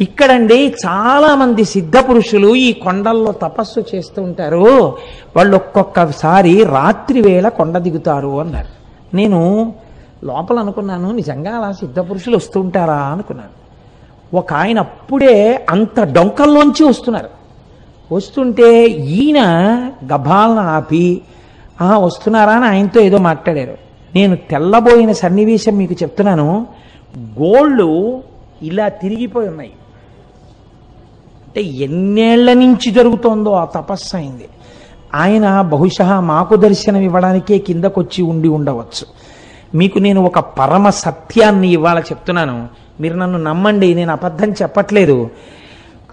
ఇక్కడండి చాలామంది సిద్ధ పురుషులు ఈ కొండల్లో తపస్సు చేస్తూ ఉంటారు. వాళ్ళు ఒక్కొక్కసారి రాత్రి వేళ కొండ దిగుతారు అన్నారు. నేను లోపల అనుకున్నాను నిజంగా అలా సిద్ధ పురుషులు వస్తూ ఉంటారా అనుకున్నాను. ఒక ఆయన అప్పుడే అంత డొంకల్లోంచి వస్తున్నారు. వస్తుంటే ఈయన గభాలను ఆపి "ఆ, వస్తున్నారా? అని ఆయనతో ఏదో మాట్లాడారు. నేను తెల్లబోయిన సన్నివేశం మీకు చెప్తున్నాను. గోళ్ళు ఇలా తిరిగిపోయి ఉన్నాయి. అంటే ఎన్నేళ్ళ నుంచి జరుగుతోందో ఆ తపస్సు అయింది. ఆయన బహుశా మాకు దర్శనం ఇవ్వడానికే కిందకొచ్చి ఉండి ఉండవచ్చు. మీకు నేను ఒక పరమ సత్యాన్ని ఇవాళ చెప్తున్నాను. మీరు నన్ను నమ్మండి నేను అబద్ధం చెప్పట్లేదు.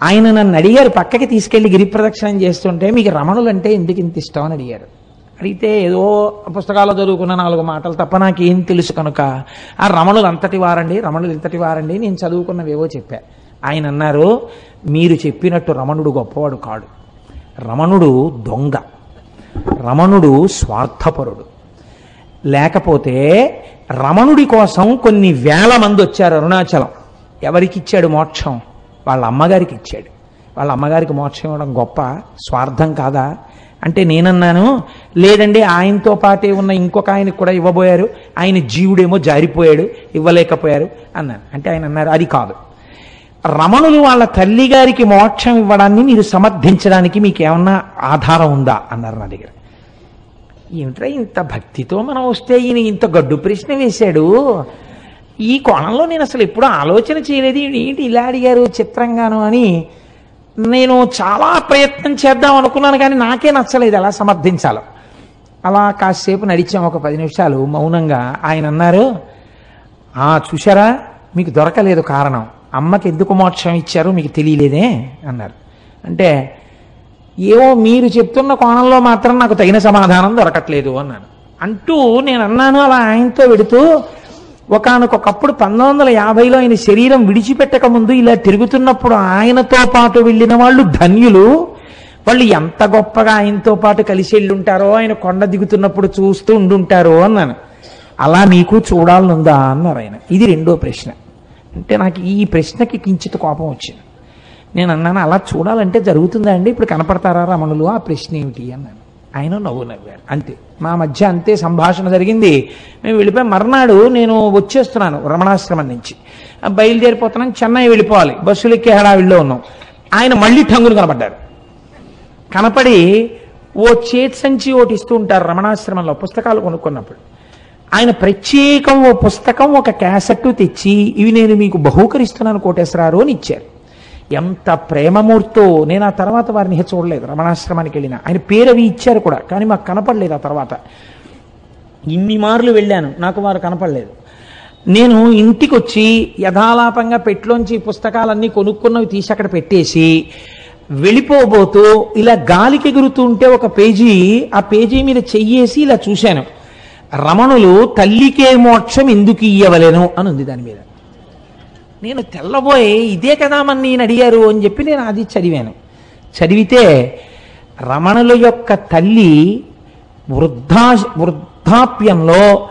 ఆయన నన్ను అడిగారు పక్కకి తీసుకెళ్ళి గిరిప్రదక్షిణం చేస్తుంటే మీకు రమణులు అంటే ఎందుకు ఇంత ఇష్టం అని అడిగారు. అడిగితే ఏదో పుస్తకాల్లో చదువుకున్న నాలుగు మాటలు తప్ప నాకేం తెలుసు కనుక ఆ రమణులు అంతటి వారండి రమణులు ఇంతటి వారండి నేను చదువుకున్నవేవో చెప్పాను ఆయన అన్నారు మీరు చెప్పినట్టు రమణుడు గొప్పవాడు కాడు. రమణుడు దొంగ. రమణుడు స్వార్థపరుడు. లేకపోతే రమణుడి కోసం కొన్ని వేల మంది వచ్చారు అరుణాచలం. ఎవరికి ఇచ్చాడు మోక్షం? వాళ్ళ అమ్మగారికి ఇచ్చాడు. వాళ్ళ అమ్మగారికి మోక్షం ఇవ్వడం గొప్ప స్వార్థం కాదా? అంటే నేనన్నాను లేదండి ఆయనతో పాటే ఉన్న ఇంకొక ఆయనకు కూడా ఇవ్వబోయారు. ఆయన జీవుడేమో జారిపోయాడు ఇవ్వలేకపోయారు అన్నాను. అంటే ఆయన అన్నారు అది కాదు. రమణులు వాళ్ళ తల్లి గారికి మోక్షం ఇవ్వడాన్ని మీరు సమర్థించడానికి మీకు ఏమన్నా ఆధారం ఉందా? అన్నారు నా దగ్గర. ఏమిట్రా ఇంత భక్తితో మనం వస్తే ఈయన ఇంత గడ్డు ప్రశ్న వేశాడు? ఈ కోణంలో నేను అసలు ఎప్పుడూ ఆలోచన చేయలేదు. ఏంటి ఇలా అడిగారు చిత్రంగాను అని. నేను చాలా ప్రయత్నం చేద్దాం అనుకున్నాను కానీ నాకే నచ్చలేదు. ఎలా సమర్థించాలో. అలా కాసేపు నడిచాం ఒక పది నిమిషాలు. మౌనంగా ఆయన అన్నారు "ఆ, చూశారా? మీకు దొరకలేదు కారణం. అమ్మకి ఎందుకు మోక్షం ఇచ్చారో మీకు తెలియలేదే అన్నారు. అంటే ఏవో మీరు చెప్తున్న కోణంలో మాత్రం నాకు తగిన సమాధానం దొరకట్లేదు అన్నాను. అంటూ నేను అన్నాను అలా ఆయనతో వెడుతూ ఒకనకొకప్పుడు పంతొమ్మిది వందల యాభైలో ఆయన శరీరం విడిచిపెట్టక ముందు ఇలా తిరుగుతున్నప్పుడు ఆయనతో పాటు వెళ్ళిన వాళ్ళు ధన్యులు. వాళ్ళు ఎంత గొప్పగా ఆయనతో పాటు కలిసి వెళ్ళుంటారో ఆయన కొండ దిగుతున్నప్పుడు చూస్తూ ఉండుంటారో అన్నాను. అలా మీకు చూడాలనుందా? అన్నారు ఆయన. ఇది రెండో ప్రశ్న. అంటే నాకు ఈ ప్రశ్నకి కించిత కోపం వచ్చింది. నేను అన్నాను అలా చూడాలంటే జరుగుతుందా అండి? ఇప్పుడు కనపడతారా రమణులు? ఆ ప్రశ్న ఏమిటి? అన్నాను. ఆయన నవ్వు నవ్వారు. అంతే. మా మధ్య అంతే సంభాషణ జరిగింది. మేము వెళ్ళిపోయి మర్నాడు నేను వచ్చేస్తున్నాను రమణాశ్రమం నుంచి. ఆ బయలుదేరిపోతున్నాను చెన్నై వెళ్ళిపోవాలి. బస్సులు ఎక్కే హడావిడిలో ఉన్నాం. ఆయన మళ్ళీ టంగులు కనపడ్డారు. కనపడి ఓ చేతి సంచి ఒకటి ఇస్తూ ఉంటారు రమణాశ్రమంలో పుస్తకాలు కొనుక్కున్నప్పుడు. ఆయన ప్రత్యేకం ఓ పుస్తకం ఒక క్యాసెట్ తెచ్చి ఇవి నేను మీకు బహూకరిస్తున్నాను కోటేశ్వరారు అని ఇచ్చారు. ఎంత ప్రేమమూర్తో నేను ఆ తర్వాత వారిని చూడలేదు రమణాశ్రమానికి వెళ్ళిన. ఆయన పేరు అవి ఇచ్చారు కూడా కానీ మాకు కనపడలేదు ఆ తర్వాత. ఇన్ని మార్లు వెళ్ళాను నాకు వారు కనపడలేదు. నేను ఇంటికి వచ్చి యథాలాపంగా పెట్లోంచి పుస్తకాలన్నీ కొనుక్కున్నవి తీసి అక్కడ పెట్టేసి వెళ్ళిపోబోతూ ఇలా గాలికి ఎగురుతూ ఉంటే ఒక పేజీ ఆ పేజీ మీద చెయ్యేసి ఇలా చూశాను. రమణులు తల్లికే మోక్షం ఎందుకు ఇయ్యవలేను అని ఉంది దాని మీద. నేను తెల్లబోయి ఇదే కదా మన నేను అడిగారు అని చెప్పి నేను అది చదివాను. చదివితే రమణుల యొక్క తల్లి వృద్ధా వృద్ధాప్యంలో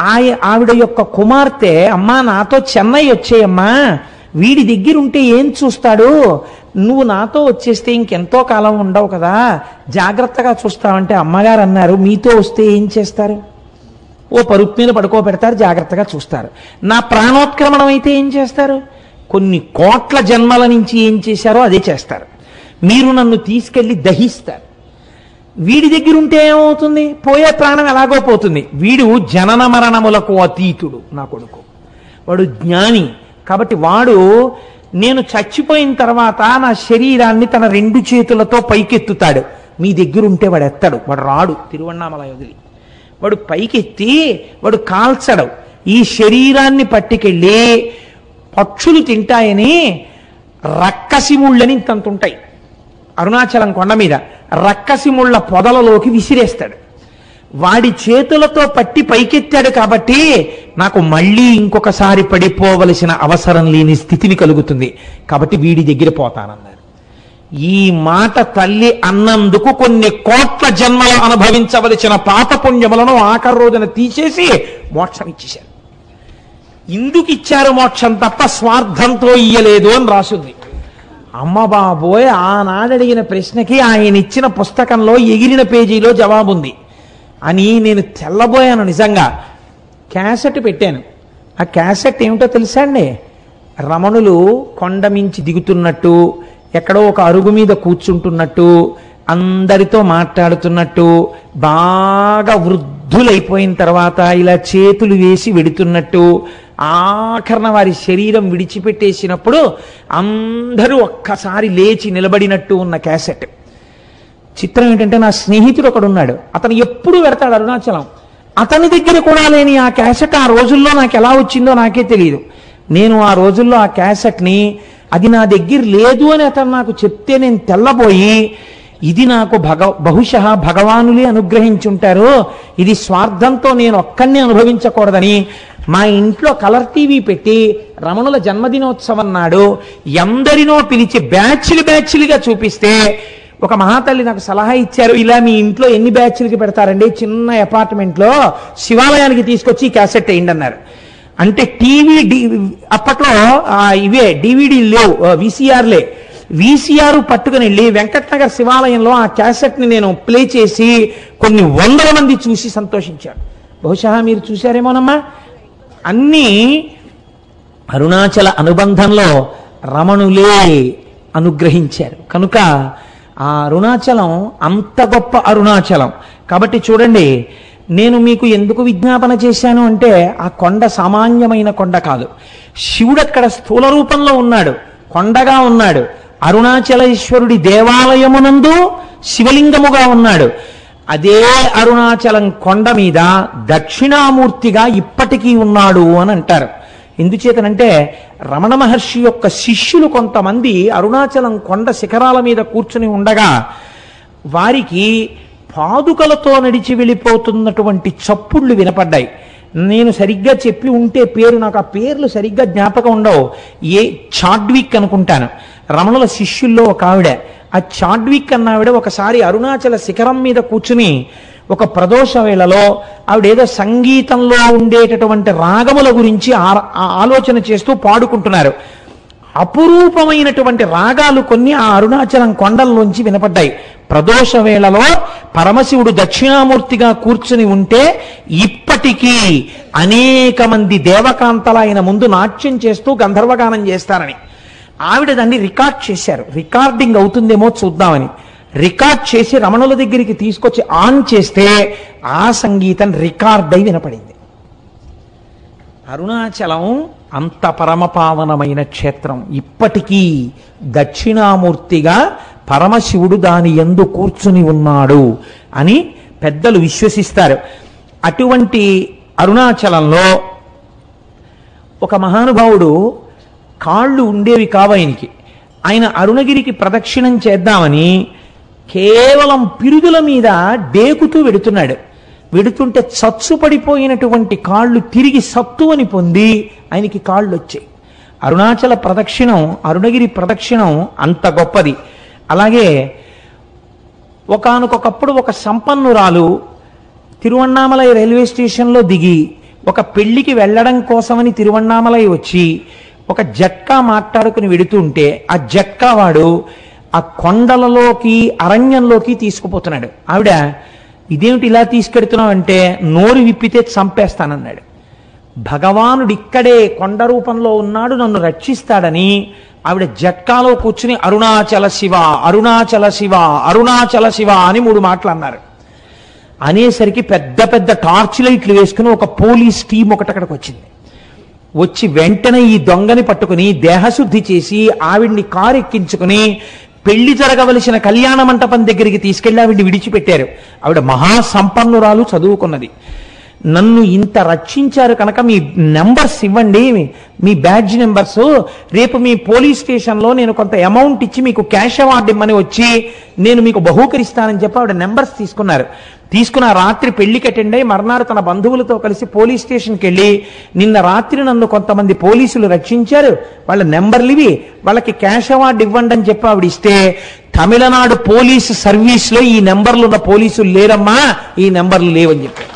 ఆయ ఆవిడ యొక్క కుమార్తె అమ్మా నాతో చెన్నై వచ్చేయమ్మా. వీడి దగ్గర ఉంటే ఏం చూస్తాడు? నువ్వు నాతో వచ్చేస్తే ఇంకెంతో కాలం ఉండవు కదా. జాగ్రత్తగా చూస్తావంటే అమ్మగారు అన్నారు మీతో వస్తే ఏం చేస్తారు? ఓ పరుపు మీద పడుకోబెడతారు జాగ్రత్తగా చూస్తారు. నా ప్రాణోత్క్రమణం అయితే ఏం చేస్తారు? కొన్ని కోట్ల జన్మల నుంచి ఏం చేశారో అదే చేస్తారు. మీరు నన్ను తీసుకెళ్ళి దహిస్తారు. వీడి దగ్గర ఉంటే ఏమవుతుంది? పోయే ప్రాణం ఎలాగో పోతుంది. వీడు జనన మరణములకు అతీతుడు నా కొడుకు. వాడు జ్ఞాని. కాబట్టి వాడు నేను చచ్చిపోయిన తర్వాత నా శరీరాన్ని తన రెండు చేతులతో పైకెత్తుతాడు. మీ దగ్గర ఉంటే వాడు ఎత్తాడు వాడు రాడు. తిరువണ്ണామలై వదిలి. వాడు పైకెత్తి వాడు కాల్చడు. ఈ శరీరాన్ని పట్టుకెళ్ళి పక్షులు తింటాయని రక్కసిముళ్ళని ఇంతంత ఉంటాయి అరుణాచలం కొండ మీద రక్కసిముళ్ళ పొదలలోకి విసిరేస్తాడు. వాడి చేతులతో పట్టి పైకెత్తాడు కాబట్టి నాకు మళ్ళీ ఇంకొకసారి పడిపోవలసిన అవసరం లేని స్థితిని కలుగుతుంది. కాబట్టి వీడి దగ్గర పోతానన్నారు. ఈ మాట తల్లి అన్నందుకు కొన్ని కోట్ల జన్మలు అనుభవించవలసిన పాత పుణ్యములను ఆఖరి రోజున తీసేసి మోక్షం ఇచ్చేశారు. ఇందుకు ఇచ్చారు మోక్షం తప్ప స్వార్థంతో ఇయ్యలేదు అని రాసింది. అమ్మ బాబోయ్ ఆనాడు ప్రశ్నకి ఆయన ఇచ్చిన పుస్తకంలో ఎగిరిన పేజీలో జవాబుంది. అని నేను తెల్లబోయాను నిజంగా. క్యాసెట్ పెట్టాను. ఆ క్యాసెట్ ఏమిటో తెలుసా అండి? రమణులు కొండ మించి దిగుతున్నట్టు ఎక్కడో ఒక అరుగు మీద కూర్చుంటున్నట్టు అందరితో మాట్లాడుతున్నట్టు బాగా వృద్ధులైపోయిన తర్వాత ఇలా చేతులు వేసి వెడుతున్నట్టు ఆఖరణ వారి శరీరం విడిచిపెట్టేసినప్పుడు అందరూ ఒక్కసారి లేచి నిలబడినట్టు ఉన్న క్యాసెట్. చిత్రం ఏంటంటే నా స్నేహితుడు ఒకడు ఉన్నాడు. అతను ఎప్పుడు పెడతాడు అరుణాచలం. అతని దగ్గర కూడా లేని ఆ క్యాసెట్ ఆ రోజుల్లో నాకు ఎలా వచ్చిందో నాకే తెలియదు నేను ఆ రోజుల్లో ఆ క్యాసెట్ని అది నా దగ్గర లేదు అని అతను నాకు చెప్తే నేను తెల్లబోయి ఇది నాకు భగ బహుశ భగవానులే అనుగ్రహించుంటారు ఇది స్వార్థంతో నేను ఒక్కడిని అనుభవించకూడదని మా ఇంట్లో కలర్ టీవీ పెట్టి రమణుల జన్మదినోత్సవం నాడు ఎందరినో పిలిచి బ్యాచ్లు బ్యాచ్లుగా చూపిస్తే ఒక మహాతల్లి నాకు సలహా ఇచ్చారు ఇలా మీ ఇంట్లో ఎన్ని బ్యాచ్లకి పెడతారండి? చిన్న అపార్ట్మెంట్లో శివాలయానికి తీసుకొచ్చి క్యాసెట్ వేయండి అన్నారు. అంటే టీవీ డి అప్పట్లో ఇవే డివిడి లేవు విసిఆర్లే విసిఆర్ పట్టుకుని వెళ్ళి వెంకటనగర్ శివాలయంలో ఆ క్యాసెట్ని నేను ప్లే చేసి కొన్ని వందల మంది చూసి సంతోషించాడు బహుశా మీరు చూశారేమోనమ్మా? అన్నీ అరుణాచల అనుబంధంలో రమణులే అనుగ్రహించారు. కనుక ఆ అరుణాచలం అంత గొప్ప అరుణాచలం. కాబట్టి చూడండి నేను మీకు ఎందుకు విజ్ఞాపన చేశాను అంటే ఆ కొండ సామాన్యమైన కొండ కాదు. శివుడు అక్కడ స్థూల రూపంలో ఉన్నాడు కొండగా ఉన్నాడు. అరుణాచలేశ్వరుడి దేవాలయమునందు శివలింగముగా ఉన్నాడు. అదే అరుణాచలం కొండ మీద దక్షిణామూర్తిగా ఇప్పటికీ ఉన్నాడు అని అంటారు. ఎందుచేతనంటే రమణ మహర్షి యొక్క శిష్యులు కొంతమంది అరుణాచలం కొండ శిఖరాల మీద కూర్చుని ఉండగా వారికి పాదుకలతో నడిచి వెళ్ళిపోతున్నటువంటి చప్పుళ్ళు వినపడ్డాయి. నేను సరిగ్గా చెప్పి ఉంటే పేరు నాకు ఆ పేర్లు సరిగ్గా జ్ఞాపకం ఉండవు. ఏ చాడ్విక్ అనుకుంటాను. రమణుల శిష్యుల్లో ఒక ఆవిడ. ఆ చాడ్విక్ అన్న ఆవిడ ఒకసారి అరుణాచల శిఖరం మీద కూర్చుని ఒక ప్రదోష వేళలో ఆవిడ ఏదో సంగీతంలో ఉండేటటువంటి రాగముల గురించి ఆ- ఆలోచన చేస్తూ పాడుకుంటున్నారు. అపురూపమైనటువంటి రాగాలు కొన్ని ఆ అరుణాచలం కొండల్లోంచి వినపడ్డాయి. ప్రదోష వేళలో పరమశివుడు దక్షిణామూర్తిగా కూర్చుని ఉంటే ఇప్పటికీ అనేక మంది దేవకాంతల ఆయన ముందు నాట్యం చేస్తూ గంధర్వగానం చేస్తారని. ఆవిడ దాన్ని రికార్డ్ చేశారు. రికార్డింగ్ అవుతుందేమో చూద్దామని. రికార్డ్ చేసి రమణుల దగ్గరికి తీసుకొచ్చి ఆన్ చేస్తే ఆ సంగీతం రికార్డ్ అయి వినపడింది. అరుణాచలం అంత పరమపావనమైన క్షేత్రం. ఇప్పటికీ దక్షిణామూర్తిగా పరమశివుడు దాని ఎందు కూర్చుని ఉన్నాడు అని పెద్దలు విశ్వసిస్తారు. అటువంటి అరుణాచలంలో ఒక మహానుభావుడు కాళ్ళు ఉండేవి కావు ఆయనకి. ఆయన అరుణగిరికి ప్రదక్షిణం చేద్దామని కేవలం పిరుదుల మీద డేకుతూ వెడుతున్నాడు. వెడుతుంటే చచ్చు పడిపోయినటువంటి కాళ్ళు తిరిగి సత్తువని పొంది ఆయనకి కాళ్ళు వచ్చాయి అరుణాచల ప్రదక్షిణం అరుణగిరి ప్రదక్షిణం అంత గొప్పది. అలాగే ఒకనకొకప్పుడు ఒక సంపన్నురాలు తిరువన్నామలై రైల్వే స్టేషన్లో దిగి ఒక పెళ్ళికి వెళ్ళడం కోసమని తిరువన్నామలై వచ్చి ఒక జట్కా మాట్లాడుకుని వెడుతుంటే ఆ జట్కా వాడు ఆ కొండలలోకి అరణ్యంలోకి తీసుకుపోతున్నాడు. ఆవిడ ఇదేమిటి ఇలా తీసుకెడుతున్నావు అంటే నోరు విప్పితే చంపేస్తానన్నాడు. భగవానుడు ఇక్కడే కొండ రూపంలో ఉన్నాడు నన్ను రక్షిస్తాడని ఆవిడ జట్కాలో కూర్చుని అరుణాచల శివ అరుణాచల శివ అరుణాచల శివ అని మూడు మాటలు అన్నారు. అనేసరికి పెద్ద పెద్ద టార్చ్ లైట్లు వేసుకుని ఒక పోలీస్ టీం ఒకటి అక్కడికి వచ్చింది. వచ్చి వెంటనే ఈ దొంగని పట్టుకుని దేహశుద్ధి చేసి ఆవిడ్ని కారు ఎక్కించుకుని పెళ్ళి జరగవలసిన కళ్యాణ మంటపం దగ్గరికి తీసుకెళ్ళి ఆవిడ విడిచిపెట్టారు. ఆవిడ మహాసంపన్నురాలు చదువుకున్నది. నన్ను ఇంత రక్షించారు కనుక మీ నెంబర్స్ ఇవ్వండి మీ బ్యాడ్జ్ నెంబర్స్. రేపు మీ పోలీస్ స్టేషన్లో నేను కొంత అమౌంట్ ఇచ్చి మీకు క్యాష్ అవార్డు ఇమ్మని వచ్చి నేను మీకు బహూకరిస్తానని చెప్పి ఆవిడ నెంబర్స్ తీసుకున్నారు. తీసుకున్న రాత్రి పెళ్ళికి అటెండ్ అయి మర్నాడు తన బంధువులతో కలిసి పోలీస్ స్టేషన్కి వెళ్ళి నిన్న రాత్రి నన్ను కొంతమంది పోలీసులు రక్షించారు. వాళ్ళ నెంబర్లు ఇవి. వాళ్ళకి క్యాష్ అవార్డు ఇవ్వండి అని చెప్పి ఆవిడ ఇస్తే తమిళనాడు పోలీసు సర్వీస్లో ఈ నెంబర్లు ఉన్న పోలీసులు లేరమ్మా ఈ నెంబర్లు లేవని చెప్పారు.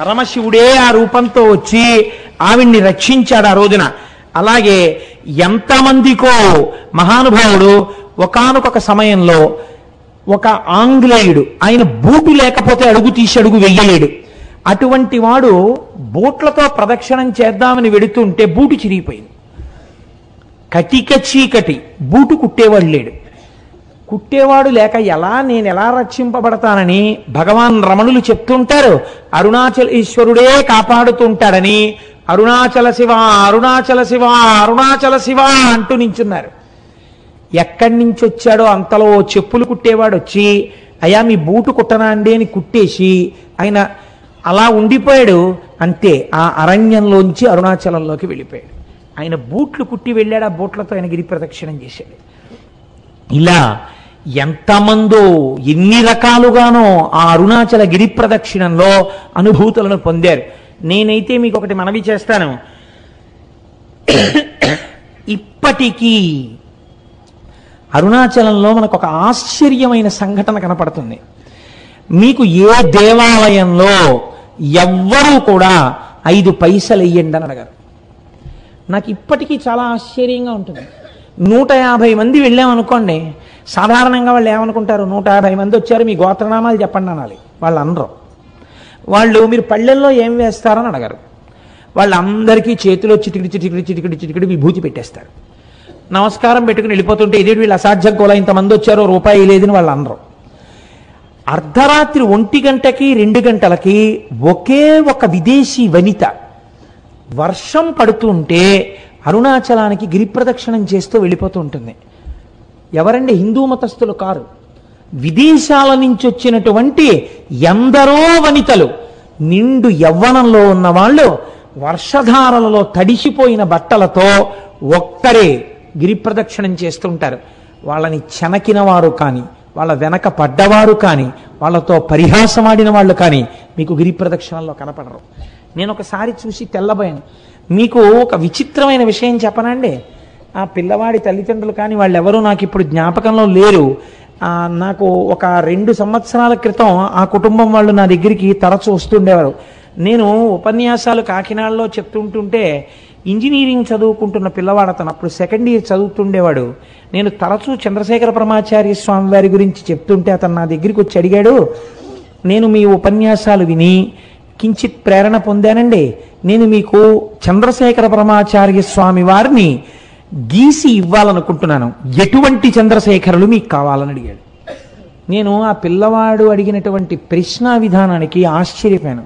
పరమశివుడే ఆ రూపంతో వచ్చి ఆవిడ్ని రక్షించాడు ఆ రోజున. అలాగే ఎంతమందికో మహానుభావుడు ఒకానొక సమయంలో ఒక ఆంగ్లేయుడు ఆయన బూటు లేకపోతే అడుగు తీసి అడుగు వెయ్యలేడు అటువంటి వాడు బూట్లతో ప్రదక్షిణం చేద్దామని వెడుతుంటే బూటు చిరిగిపోయింది. కటిక చీకటి బూటు కుట్టేవాడు లేడు. కుట్టేవాడు లేక ఎలా నేను ఎలా రక్షింపబడతానని భగవాన్ రమణులు చెప్తుంటారు. అరుణాచల ఈశ్వరుడే కాపాడుతుంటాడని అరుణాచల శివ అరుణాచల శివ అరుణాచల శివ అంటూ నించున్నారు. ఎక్కడి నుంచి వచ్చాడో అంతలో చెప్పులు కుట్టేవాడు వచ్చి అయ్యా మీ బూటు కుట్టనా అండి? అని కుట్టేసి ఆయన అలా ఉండిపోయాడు. అంతే ఆ అరణ్యంలోంచి అరుణాచలంలోకి వెళ్ళిపోయాడు. ఆయన బూట్లు కుట్టి వెళ్ళాడు ఆ బూట్లతో ఆయన గిరి ప్రదక్షిణం చేశాడు. ఇలా ఎంతమందో ఎన్ని రకాలుగానో ఆ అరుణాచల గిరి ప్రదక్షిణంలో అనుభూతులను పొందారు. నేనైతే మీకు ఒకటి మనవి చేస్తాను. ఇప్పటికీ అరుణాచలంలో మనకు ఒక ఆశ్చర్యమైన సంఘటన కనపడుతుంది. మీకు ఏ దేవాలయంలో ఎవ్వరూ కూడా ఐదు పైసలు వెయ్యండి అని అడగారు. నాకు ఇప్పటికీ చాలా ఆశ్చర్యంగా ఉంటుంది. నూట యాభై మంది వెళ్ళామనుకోండి సాధారణంగా వాళ్ళు ఏమనుకుంటారు? నూట యాభై మంది వచ్చారు మీ గోత్రనామాలు చెప్పండి అనాలి. వాళ్ళు అనరు. వాళ్ళు మీరు పళ్ళెల్లో ఏం వేస్తారని అడగరు. వాళ్ళందరికీ చేతిలో చిటికిడి చిటికిడి చిటికిడి చిటికిడి విభూతి పెట్టేస్తారు. నమస్కారం పెట్టుకుని వెళ్ళిపోతుంటే ఇదేంటి వీళ్ళు అసాధ్యం కూడా ఇంతమంది వచ్చారో రూపాయి లేదని వాళ్ళు అనరు. అర్ధరాత్రి ఒంటి గంటకి రెండు గంటలకి ఒకే ఒక విదేశీ వనిత వర్షం పడుతుంటే అరుణాచలానికి గిరిప్రదక్షిణం చేస్తూ వెళ్ళిపోతూ ఉంటుంది. ఎవరండి? హిందూ మతస్థులు కారు. విదేశాల నుంచి వచ్చినటువంటి ఎందరో వనితలు నిండు యవ్వనంలో ఉన్న వాళ్ళు వర్షధారలలో తడిసిపోయిన బట్టలతో ఒక్కరే గిరిప్రదక్షిణం చేస్తుంటారు వాళ్ళని చెనకిన వారు కానీ వాళ్ళ వెనక పడ్డవారు కానీ వాళ్ళతో పరిహాసమాడిన వాళ్ళు కానీ మీకు గిరిప్రదక్షిణంలో కనపడరు. నేను ఒకసారి చూసి తెల్లబోయాను. మీకు ఒక విచిత్రమైన విషయం చెప్పనండి. ఆ పిల్లవాడి తల్లిదండ్రులు కానీ వాళ్ళు ఎవరూ నాకు ఇప్పుడు జ్ఞాపకంలో లేరు. నాకు ఒక రెండు సంవత్సరాల క్రితం ఆ కుటుంబం వాళ్ళు నా దగ్గరికి తరచు వస్తుండేవారు. నేను ఉపన్యాసాలు కాకినాడలో చెప్తుంటుంటే ఇంజనీరింగ్ చదువుకుంటున్న పిల్లవాడు అతను అప్పుడు సెకండ్ ఇయర్ చదువుతుండేవాడు. నేను తరచూ చంద్రశేఖర పరమాచార్య స్వామి వారి గురించి చెప్తుంటే అతను నా దగ్గరికి వచ్చి అడిగాడు నేను మీ ఉపన్యాసాలు విని కించిత్ ప్రేరణ పొందానండి. నేను మీకు చంద్రశేఖర బ్రహ్మాచార్య స్వామి వారిని గీసి ఇవ్వాలనుకుంటున్నాను. ఎటువంటి చంద్రశేఖరులు మీకు కావాలని అడిగాడు. నేను ఆ పిల్లవాడు అడిగినటువంటి ప్రశ్న విధానానికి ఆశ్చర్యపోయాను.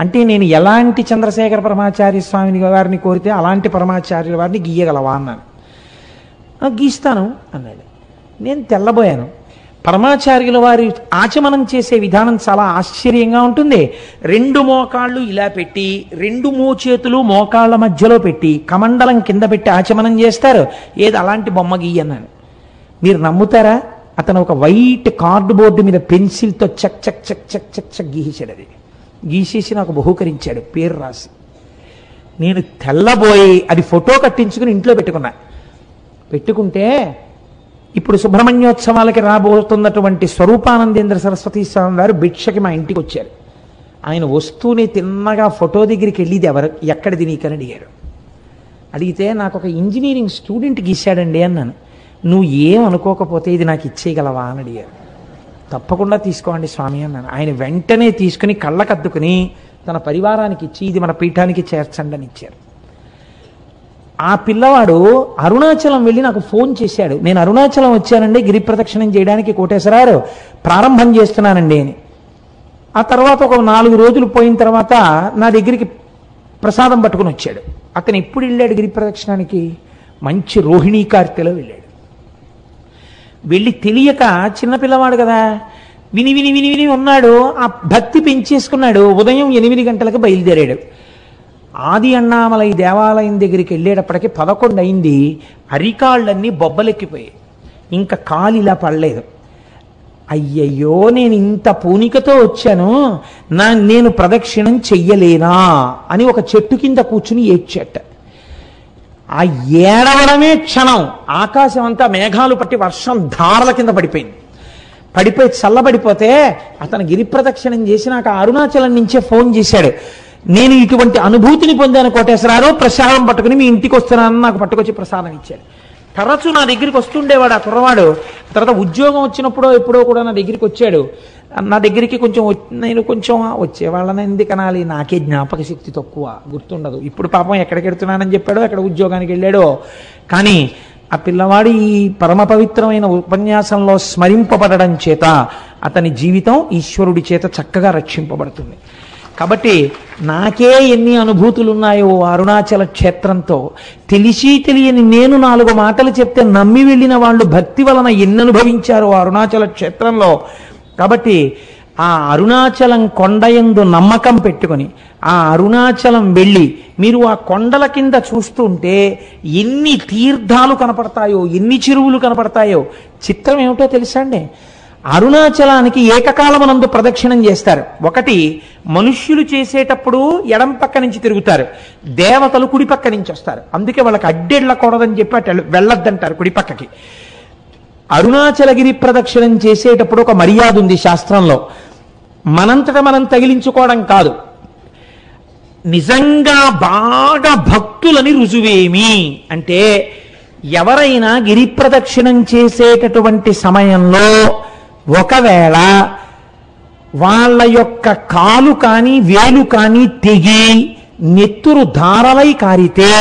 అంటే నేను ఎలాంటి చంద్రశేఖర పరమాచార్య స్వామిని వారిని కోరితే అలాంటి పరమాచార్యుల వారిని గీయగలవా అన్నాను. గీస్తాను అన్నాడు. నేను తెల్లబోయాను. పరమాచార్యుల వారి ఆచమనం చేసే విధానం చాలా ఆశ్చర్యంగా ఉంటుంది. రెండు మోకాళ్ళు ఇలా పెట్టి రెండు మోచేతులు మోకాళ్ళ మధ్యలో పెట్టి కమండలం కింద పెట్టి ఆచమనం చేస్తారు. ఏది అలాంటి బొమ్మ గీయన్నాను మీరు నమ్ముతారా? అతను ఒక వైట్ కార్డు బోర్డు మీద పెన్సిల్తో చక్ చక్ చక్ చక్ చక్ చక్ గీసాడు అది. గీసేసి నాకు బహూకరించాడు. పేరు రాసి. నేను తెల్లబోయి అది ఫోటో కట్టించుకుని ఇంట్లో పెట్టుకున్నా. పెట్టుకుంటే ఇప్పుడు సుబ్రహ్మణ్యోత్సవాలకి రాబోతున్నటువంటి స్వరూపానందేంద్ర సరస్వతీ స్వామి వారు భిక్షకి మా ఇంటికి వచ్చారు. ఆయన వస్తూనే తిన్నగా ఫోటో దగ్గరికి వెళ్ళిది ఎవరు? ఎక్కడిది నీకని అడిగారు. అడిగితే నాకు ఒక ఇంజనీరింగ్ స్టూడెంట్ గీశాడండి అన్నాను. నువ్వు ఏం అనుకోకపోతే ఇది నాకు ఇచ్చేయగలవా అని అడిగారు. తప్పకుండా తీసుకోండి స్వామి అన్నాను. ఆయన వెంటనే తీసుకుని కళ్ళకద్దుకుని తన పరివారానికి ఇచ్చి ఇది మన పీఠానికి చేర్చండి అని ఇచ్చారు. ఆ పిల్లవాడు అరుణాచలం వెళ్ళి నాకు ఫోన్ చేశాడు. నేను అరుణాచలం వచ్చానండి గిరి ప్రదక్షిణం చేయడానికి కోటేశ్వరారు ప్రారంభం చేస్తున్నానండి అని. ఆ తర్వాత ఒక నాలుగు రోజులు పోయిన తర్వాత నా దగ్గరికి ప్రసాదం పట్టుకుని వచ్చాడు. అతను ఎప్పుడు వెళ్ళాడు గిరి ప్రదక్షిణానికి? మంచి రోహిణీ కార్తెలో వెళ్ళాడు. వెళ్ళి తెలియక చిన్నపిల్లవాడు కదా విని విని విని విని ఉన్నాడు. ఆ భక్తి పెంచేసుకున్నాడు. ఉదయం ఎనిమిది గంటలకు బయలుదేరాడు. ఆది అన్నామలై దేవాలయం దగ్గరికి వెళ్ళేటప్పటికి పదకొండు అయింది. అరికాళ్ళన్నీ బొబ్బలెక్కిపోయాయి. ఇంకా కాలు ఇలా పడలేదు. అయ్యయ్యో నేను ఇంత పూనికతో వచ్చాను. నా నేను ప్రదక్షిణం చెయ్యలేనా అని ఒక చెట్టు కింద కూర్చుని ఏడ్చట. ఆ ఏడవడమే క్షణం. ఆకాశం అంతా మేఘాలు పట్టి వర్షం ధారల కింద పడిపోయింది. పడిపోయి చల్లబడిపోతే అతను గిరి ప్రదక్షిణం చేసి నాకు అరుణాచలం నుంచే ఫోన్ చేశాడు. నేను ఇటువంటి అనుభూతిని పొందాను కోటేశ్వరారు ప్రసాదం పట్టుకుని మీ ఇంటికి వస్తున్నానని నాకు పట్టుకొచ్చి ప్రసాదం ఇచ్చాడు తరచు నా దగ్గరికి వస్తుండేవాడు ఆ కుర్రవాడు. తర్వాత ఉద్యోగం వచ్చినప్పుడో ఎప్పుడో కూడా నా దగ్గరికి వచ్చాడు. నా దగ్గరికి కొంచెం నేను కొంచెం వచ్చేవాళ్ళని ఎందుకు అనాలి? నాకే జ్ఞాపక శక్తి తక్కువ గుర్తుండదు. ఇప్పుడు పాపం ఎక్కడికి వెళ్తున్నానని చెప్పాడో ఎక్కడ ఉద్యోగానికి వెళ్ళాడో. కానీ ఆ పిల్లవాడి ఈ పరమ పవిత్రమైన ఉపన్యాసంలో స్మరింపబడడం చేత అతని జీవితం ఈశ్వరుడి చేత చక్కగా రక్షింపబడుతుంది. కాబట్టి నాకే ఎన్ని అనుభూతులు ఉన్నాయో అరుణాచల క్షేత్రంతో తెలిసి తెలియని నేను నాలుగు మాటలు చెప్తే నమ్మి వెళ్ళిన వాళ్ళు భక్తి వలన ఎన్ని అనుభవించారో అరుణాచల క్షేత్రంలో. కాబట్టి ఆ అరుణాచలం కొండయందు నమ్మకం పెట్టుకొని ఆ అరుణాచలం వెళ్ళి మీరు ఆ కొండల కింద చూస్తుంటే ఎన్ని తీర్థాలు కనపడతాయో ఎన్ని చెరువులు కనపడతాయో చిత్రం ఏమిటో తెలుసా అండి? అరుణాచలానికి ఏకకాలమునందు ప్రదక్షిణం చేస్తారు. ఒకటి మనుష్యులు చేసేటప్పుడు ఎడం పక్క నుంచి తిరుగుతారు. దేవతలు కుడి పక్క నుంచి వస్తారు. అందుకే వాళ్ళకి అడ్డెళ్ళకూడదని చెప్పి అటు వెళ్ళొద్దంటారు కుడి పక్కకి. అరుణాచలగిరి ప్రదక్షిణం చేసేటప్పుడు ఒక మర్యాద ఉంది శాస్త్రంలో. మనంతట మనం తగిలించుకోవడం కాదు. నిజంగా బాగా భక్తులని రుజువేమి? అంటే ఎవరైనా గిరి ప్రదక్షిణం చేసేటటువంటి సమయంలో ఒకవేళ వాళ్ళ యొక్క కాలు కానీ వేలు కానీ తెగి నెత్తురు ధారలై కారితే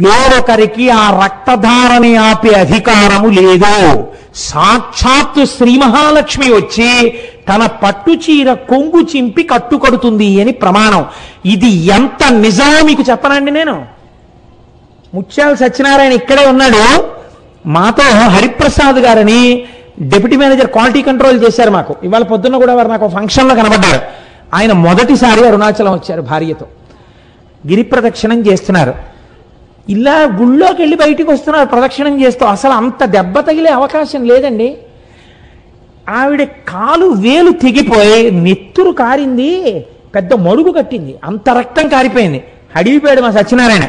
వేరొకరికి ఆ రక్తధారని ఆపే అధికారము లేదు. సాక్షాత్తు శ్రీ మహాలక్ష్మి వచ్చి తన పట్టు చీర కొంగు చింపి కట్టుకడుతుంది అని ప్రమాణం. ఇది ఎంత నిజమో మీకు చెప్పనండి నేను. ముత్యాల సత్యనారాయణ ఇక్కడే ఉన్నాడు. మాతో హరిప్రసాద్ గారని డెప్యూటీ మేనేజర్ క్వాలిటీ కంట్రోల్ చేశారు మాకు. ఇవాళ పొద్దున్న కూడా వారు నాకు ఫంక్షన్లో కనబడ్డారు. ఆయన మొదటిసారి అరుణాచలం వచ్చారు భార్యతో. గిరి ప్రదక్షిణం చేస్తున్నారు. ఇలా గుళ్ళోకి వెళ్ళి బయటికి వస్తున్నారు ప్రదక్షిణం చేస్తూ. అసలు అంత దెబ్బ తగిలే అవకాశం లేదండి. ఆవిడ కాలు వేలు తెగిపోయి నెత్తురు కారింది పెద్ద మడుగు కట్టింది. అంత రక్తం కారిపోయింది. అడిగిపోయాడు మా సత్యనారాయణ.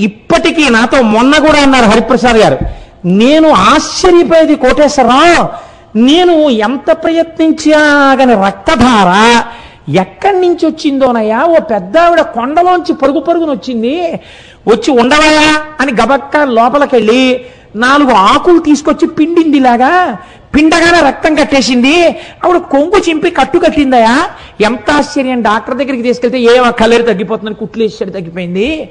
ఇప్పటికీ నాతో మొన్న కూడా అన్నారు హరిప్రసాద్ గారు. నేను ఆశ్చర్యపోయేది కోటేశ్వరరావు నేను ఎంత ప్రయత్నించా రక్తధార ఎక్కడి నుంచి వచ్చిందోనయ్యా? ఓ పెద్ద ఆవిడ కొండలోంచి పరుగు పరుగును వచ్చింది. వచ్చి ఉండవయా అని గబక్క లోపలికెళ్ళి నాలుగు ఆకులు తీసుకొచ్చి పిండింది ఇలాగా పిండగానే రక్తం కట్టేసింది. ఆవిడ కొంగు చింపి కట్టు కట్టిందయా ఎంత ఆశ్చర్యం డాక్టర్ దగ్గరికి తీసుకెళ్తే ఏం కలర్ తగ్గిపోతుందని కుట్లు వేసాడు తగ్గిపోయింది.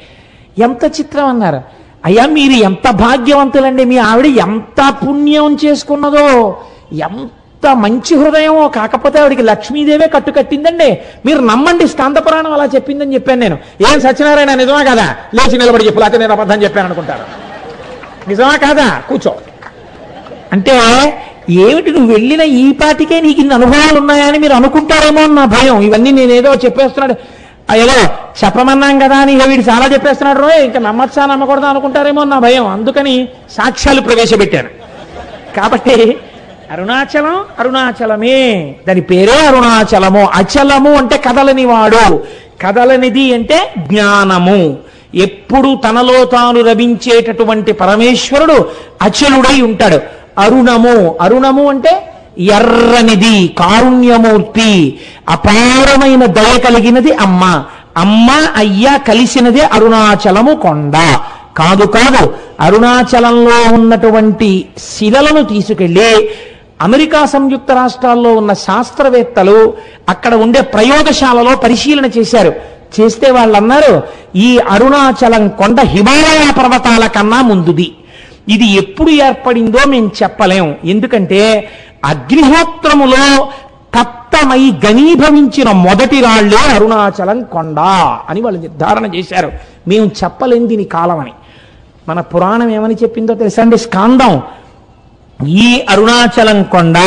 ఎంత చిత్రం అన్నారు. అయ్యా మీరు ఎంత భాగ్యవంతులండి? మీ ఆవిడ ఎంత పుణ్యం చేసుకున్నదో? ఎంత మంచి హృదయమో కాకపోతే ఆవిడికి లక్ష్మీదేవే కట్టు కట్టిందండి. మీరు నమ్మండి స్కాంద పురాణం అలా చెప్పిందని చెప్పాను నేను. ఏం సత్యనారాయణ నిజమా కదా? లేచి నిలబడి చెప్పు లేకపోతే నేను అబద్ధం చెప్పాను అనుకుంటారు. నిజమా కాదా? కూర్చో. అంటే ఏమిటి నువ్వు వెళ్ళిన ఈ పాటికే నీకు ఇన్ని అనుభవాలు ఉన్నాయని మీరు అనుకుంటారేమో అని నా భయం. ఇవన్నీ నేనేదో చెప్పేస్తున్నాడు. ఏదో చెప్పమన్నాం కదా అని ఇక వీడు చాలా చెప్పేస్తున్నాడు రోయ్ ఇంకా నమ్మచ్చా నమ్మకూడదా అనుకుంటారేమో నా భయం. అందుకని సాక్ష్యాలు ప్రవేశపెట్టాను. కాబట్టి అరుణాచలం అరుణాచలమే. దాని పేరే అరుణాచలము. అచలము అంటే కదలని వాడు. కదలనిది అంటే జ్ఞానము. ఎప్పుడు తనలో తాను రవించేటటువంటి పరమేశ్వరుడు అచలుడై ఉంటాడు. అరుణము. అరుణము అంటే ఎర్రనిది కారుణ్యమూర్తి అపారమైన దయ కలిగినది అమ్మ. అమ్మ అయ్య కలిసినదే అరుణాచలము కొండ. కాదు కాదు అరుణాచలంలో ఉన్నటువంటి శిలలను తీసుకెళ్ళి అమెరికా సంయుక్త రాష్ట్రాల్లో ఉన్న శాస్త్రవేత్తలు అక్కడ ఉండే ప్రయోగశాలలో పరిశీలన చేశారు. చేస్తే వాళ్ళు అన్నారు ఈ అరుణాచలం కొండ హిమాలయ పర్వతాల కన్నా ముందుది. ఇది ఎప్పుడు ఏర్పడిందో మేము చెప్పలేం. ఎందుకంటే అగ్నిహోత్రములో తప్తమై గనీభవించిన మొదటి రాళ్ళే అరుణాచలం కొండ అని వాళ్ళు నిర్ధారణ చేశారు. మేము చెప్పలేం దీని కాలం అని మన పురాణం ఏమని చెప్పిందో తెలుసా అండి? స్కాందం. ఈ అరుణాచలం కొండ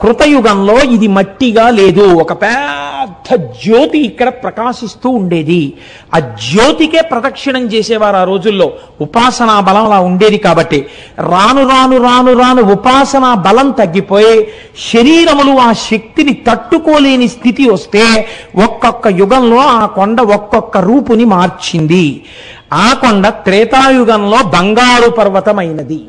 కృతయుగంలో ఇది మట్టిగా లేదు. ఒక పెద్ద జ్యోతి ఇక్కడ ప్రకాశిస్తూ ఉండేది. ఆ జ్యోతికే ప్రదక్షిణం చేసేవారు ఆ రోజుల్లో. ఉపాసనా బలం అలా ఉండేది కాబట్టి. రాను రాను రాను రాను ఉపాసనా బలం తగ్గిపోయి శరీరములు ఆ శక్తిని తట్టుకోలేని స్థితి వస్తే ఒక్కొక్క యుగంలో ఆ కొండ ఒక్కొక్క రూపుని మార్చింది. ఆ కొండ త్రేతాయుగంలో బంగారు పర్వతమైనది.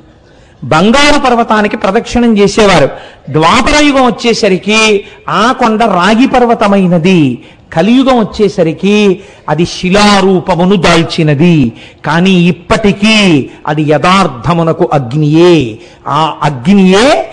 బంగారు పర్వతానికి ప్రదక్షిణం చేసేవారు. ద్వాపరయుగం వచ్చేసరికి ఆ కొండ రాగి పర్వతమైనది. కలియుగం వచ్చేసరికి అది శిలారూపమును దాల్చినది. కానీ ఇప్పటికీ అది యథార్థమునకు అగ్నియే. ఆ అగ్నియే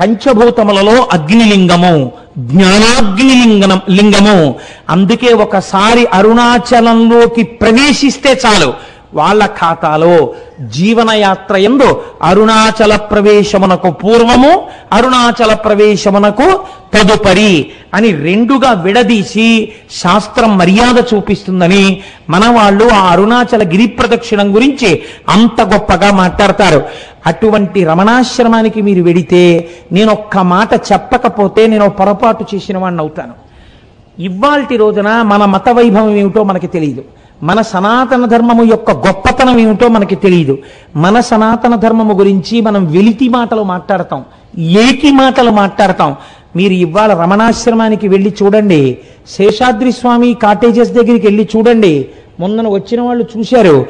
పంచభూతములలో అగ్నిలింగము జ్ఞానాగ్నిలింగనం లింగము. అందుకే ఒకసారి అరుణాచలంలోకి ప్రవేశిస్తే చాలు. వాళ్ళ ఖాతాలో జీవనయాత్ర ఎందు అరుణాచల ప్రవేశమునకు పూర్వము అరుణాచల ప్రవేశమునకు తదుపరి అని రెండుగా విడదీసి శాస్త్రం మర్యాద చూపిస్తుందని మన వాళ్ళు ఆ అరుణాచల గిరి ప్రదక్షిణం గురించి అంత గొప్పగా మాట్లాడతారు. అటువంటి రమణాశ్రమానికి మీరు వెడితే నేను ఒక్క మాట చెప్పకపోతే నేను పొరపాటు చేసిన వాడిని అవుతాను ఇవాల్టి రోజున మన మత వైభవం ఏమిటో మనకి తెలియదు మన సనాతన ధర్మము యొక్క గొప్పతనం ఏమిటో మనకి తెలియదు మన సనాతన ధర్మము గురించి మనం వెలితి మాటలు మాట్లాడతాం. ఏకి మాటలు మాట్లాడతాం. మీరు ఇవాళ రమణాశ్రమానికి వెళ్ళి చూడండి. శేషాద్రి స్వామి కాటేజెస్ దగ్గరికి వెళ్ళి చూడండి. మొన్న వచ్చిన వాళ్ళు చూశారు.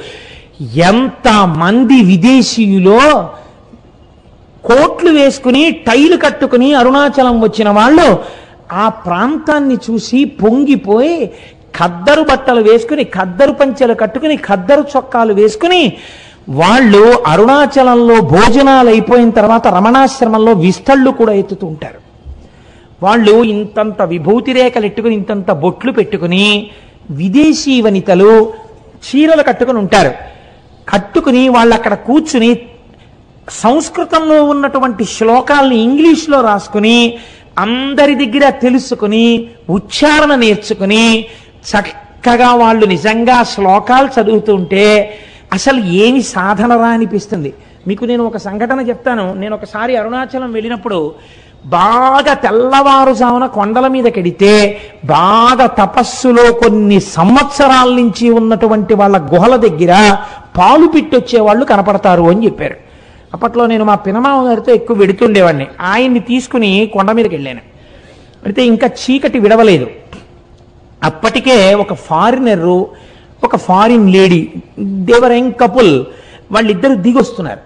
ఎంత మంది విదేశీయులో కోట్లు వేసుకుని టైలు కట్టుకుని అరుణాచలం వచ్చిన వాళ్ళు ఆ ప్రాంతాన్ని చూసి పొంగిపోయి ఖద్దరు బట్టలు వేసుకుని ఖద్దరు పంచెలు కట్టుకుని ఖద్దరు చొక్కాలు వేసుకుని వాళ్ళు అరుణాచలంలో భోజనాలు అయిపోయిన తర్వాత రమణాశ్రమంలో విస్తళ్ళు కూడా ఎత్తుతూ ఉంటారు. వాళ్ళు ఇంతంత విభూతి రేఖలు ఎట్టుకుని ఇంతంత బొట్లు పెట్టుకుని విదేశీ వనితలు చీరలు కట్టుకుని ఉంటారు. కట్టుకుని వాళ్ళు అక్కడ కూర్చుని సంస్కృతంలో ఉన్నటువంటి శ్లోకాల్ని ఇంగ్లీష్లో రాసుకుని అందరి దగ్గర తెలుసుకుని ఉచ్చారణ నేర్చుకుని చక్కగా వాళ్ళు నిజంగా శ్లోకాలు చదువుతుంటే అసలు ఏమి సాధనరా అనిపిస్తుంది మీకు నేను ఒక సంఘటన చెప్తాను. నేను ఒకసారి అరుణాచలం వెళ్ళినప్పుడు బాగా తెల్లవారుజామున కొండల మీద కడితే బాగా తపస్సులో కొన్ని సంవత్సరాల నుంచి ఉన్నటువంటి వాళ్ళ గుహల దగ్గర పాలు పిట్టొచ్చే వాళ్ళు కనపడతారు అని చెప్పారు. అప్పట్లో నేను మా పినమామ గారితో ఎక్కువ వెడుతుండేవాడిని. ఆయన్ని తీసుకుని కొండ మీదకి వెళ్ళాను. అయితే ఇంకా చీకటి విడవలేదు. అప్పటికే ఒక ఫారినరు ఒక foreign lady they were young couple వాళ్ళిద్దరు దిగొస్తున్నారు.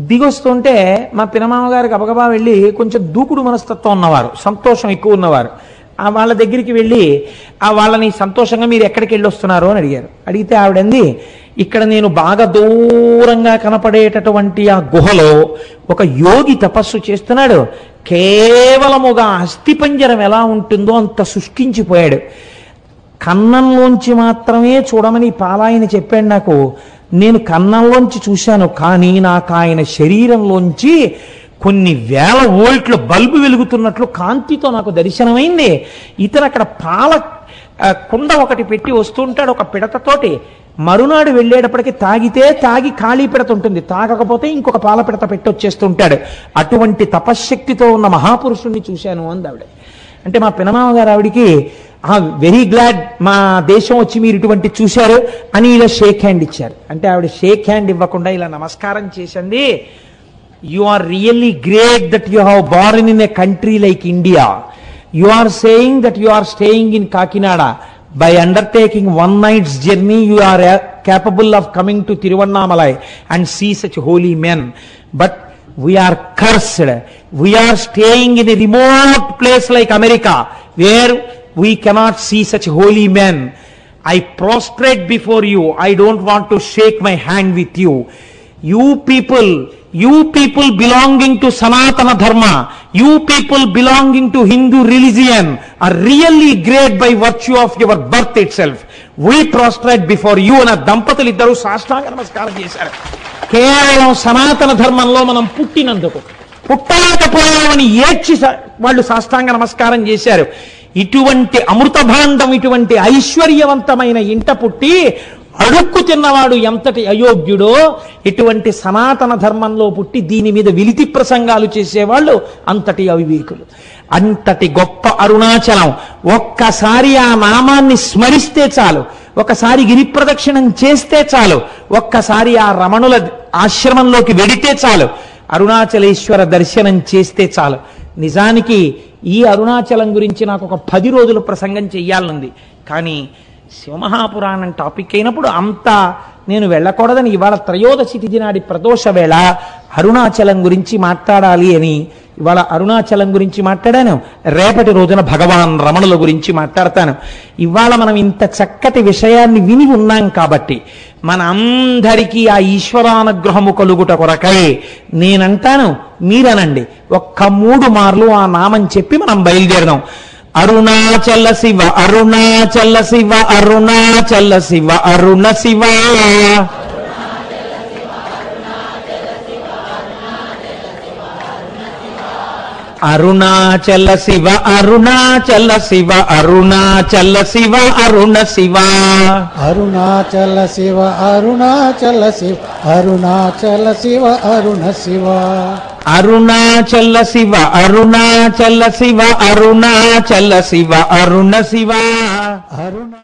దిగొస్తుంటే మా పినమామ గారికి గబగబా వెళ్ళి కొంచెం దూకుడు మనస్తత్వం ఉన్నవారు సంతోషం ఎక్కువ ఉన్నవారు. ఆ వాళ్ళ దగ్గరికి వెళ్ళి ఆ వాళ్ళని సంతోషంగా మీరు ఎక్కడికి వెళ్ళి వస్తున్నారు అని అడిగారు. అడిగితే ఆవిడంది ఇక్కడ నేను బాగా దూరంగా కనపడేటటువంటి ఆ గుహలో ఒక యోగి తపస్సు చేస్తున్నాడు. కేవలం ఒక అస్థిపంజరం ఎలా ఉంటుందో అంత శుష్కించిపోయాడు. కన్నంలోంచి మాత్రమే చూడమని పాలాయన చెప్పాడు నాకు. నేను కన్నంలోంచి చూశాను కానీ నాకు ఆయన శరీరంలోంచి కొన్ని వేల వోల్ట్ల బల్బు వెలుగుతున్నట్లు కాంతితో నాకు దర్శనమైంది. ఇతను అక్కడ పాల కుండ ఒకటి పెట్టి వస్తుంటాడు ఒక పిడతతోటి. మరునాడు వెళ్ళేటప్పటికి తాగితే తాగి ఖాళీ పిడత ఉంటుంది. తాగకపోతే ఇంకొక పాల పిడత పెట్టి వచ్చేస్తుంటాడు అటువంటి తపశ్శక్తితో ఉన్న మహాపురుషుణ్ణి చూశాను అంది ఆవిడ అంటే మా పినమామ గారు ఆవిడికి వెరీ గ్లాడ్ మా దేశం వచ్చి మీరు ఇటువంటి చూశారు అని ఇలా షేక్ హ్యాండ్ ఇచ్చారు అంటే ఆవిడ షేక్ హ్యాండ్ ఇవ్వకుండా ఇలా నమస్కారం చేసింది you are really great that you have born in a country like India you are saying that you are staying in Kakinada by undertaking one night's journey you are capable of coming to Tiruvannamalai and see such holy men. But we are cursed. We are staying in a remote place like America where we cannot see such holy men I prostrate before you I don't want to shake my hand with you you people you people belonging to Sanatana Dharma you people belonging to Hindu religion are really great by virtue of your birth itself we prostrate before you అన్న దంపతులు ఇద్దరు సాష్టాంగ నమస్కారం చేశారు కేవలం సనాతన ధర్మంలో మనం పుట్టినందుకు పుట్టలేకపోయామని ఏడ్చి వాళ్ళు సాష్టాంగ నమస్కారం చేశారు ఇటువంటి అమృత భాండం ఇటువంటి ఐశ్వర్యవంతమైన ఇంట పుట్టి అడుక్కు తిన్నవాడు ఎంతటి అయోగ్యుడో ఇటువంటి సనాతన ధర్మంలో పుట్టి దీని మీద విలితి ప్రసంగాలు చేసేవాళ్ళు అంతటి అవివేకులు. అంతటి గొప్ప అరుణాచలం. ఒక్కసారి ఆ నామాన్ని స్మరిస్తే చాలు. ఒకసారి గిరి ప్రదక్షిణం చేస్తే చాలు. ఒక్కసారి ఆ రమణుల ఆశ్రమంలోకి వెడితే చాలు. అరుణాచలేశ్వర దర్శనం చేస్తే చాలు. నిజానికి ఈ అరుణాచలం గురించి నాకు ఒక పది రోజులు ప్రసంగం చెయ్యాలనుంది. కానీ శివమహాపురాణం టాపిక్ అయినప్పుడు అంత నేను వెళ్ళకూడదని ఇవాళ త్రయోదశి తిథి నాడి ప్రదోష వేళ అరుణాచలం గురించి మాట్లాడాలి అని ఇవాళ అరుణాచలం గురించి మాట్లాడాను. రేపటి రోజున భగవాన్ రమణుల గురించి మాట్లాడతాను. ఇవాళ మనం ఇంత చక్కటి విషయాన్ని విని ఉన్నాం కాబట్టి మన అందరికీ ఆ ఈశ్వరానుగ్రహము కలుగుట కొరకై నేనంటాను మీరనండి. ఒక్క మూడు మార్లు ఆ నామం చెప్పి మనం బయలుదేరదాం. అరుణాచల శివ అరుణాచల శివ అరుణాచల శివ అరుణ శివ. అరుణాచల శివ అరుణాచల శివ అరుణాచల శివ అరుణ శివ. అరుణాచల శివ అరుణాచల శివ అరుణాచల శివ అరుణ శివ. అరుణాచల శివ అరుణాచల శివ అరుణాచల శివ అరుణ శివ. అరుణ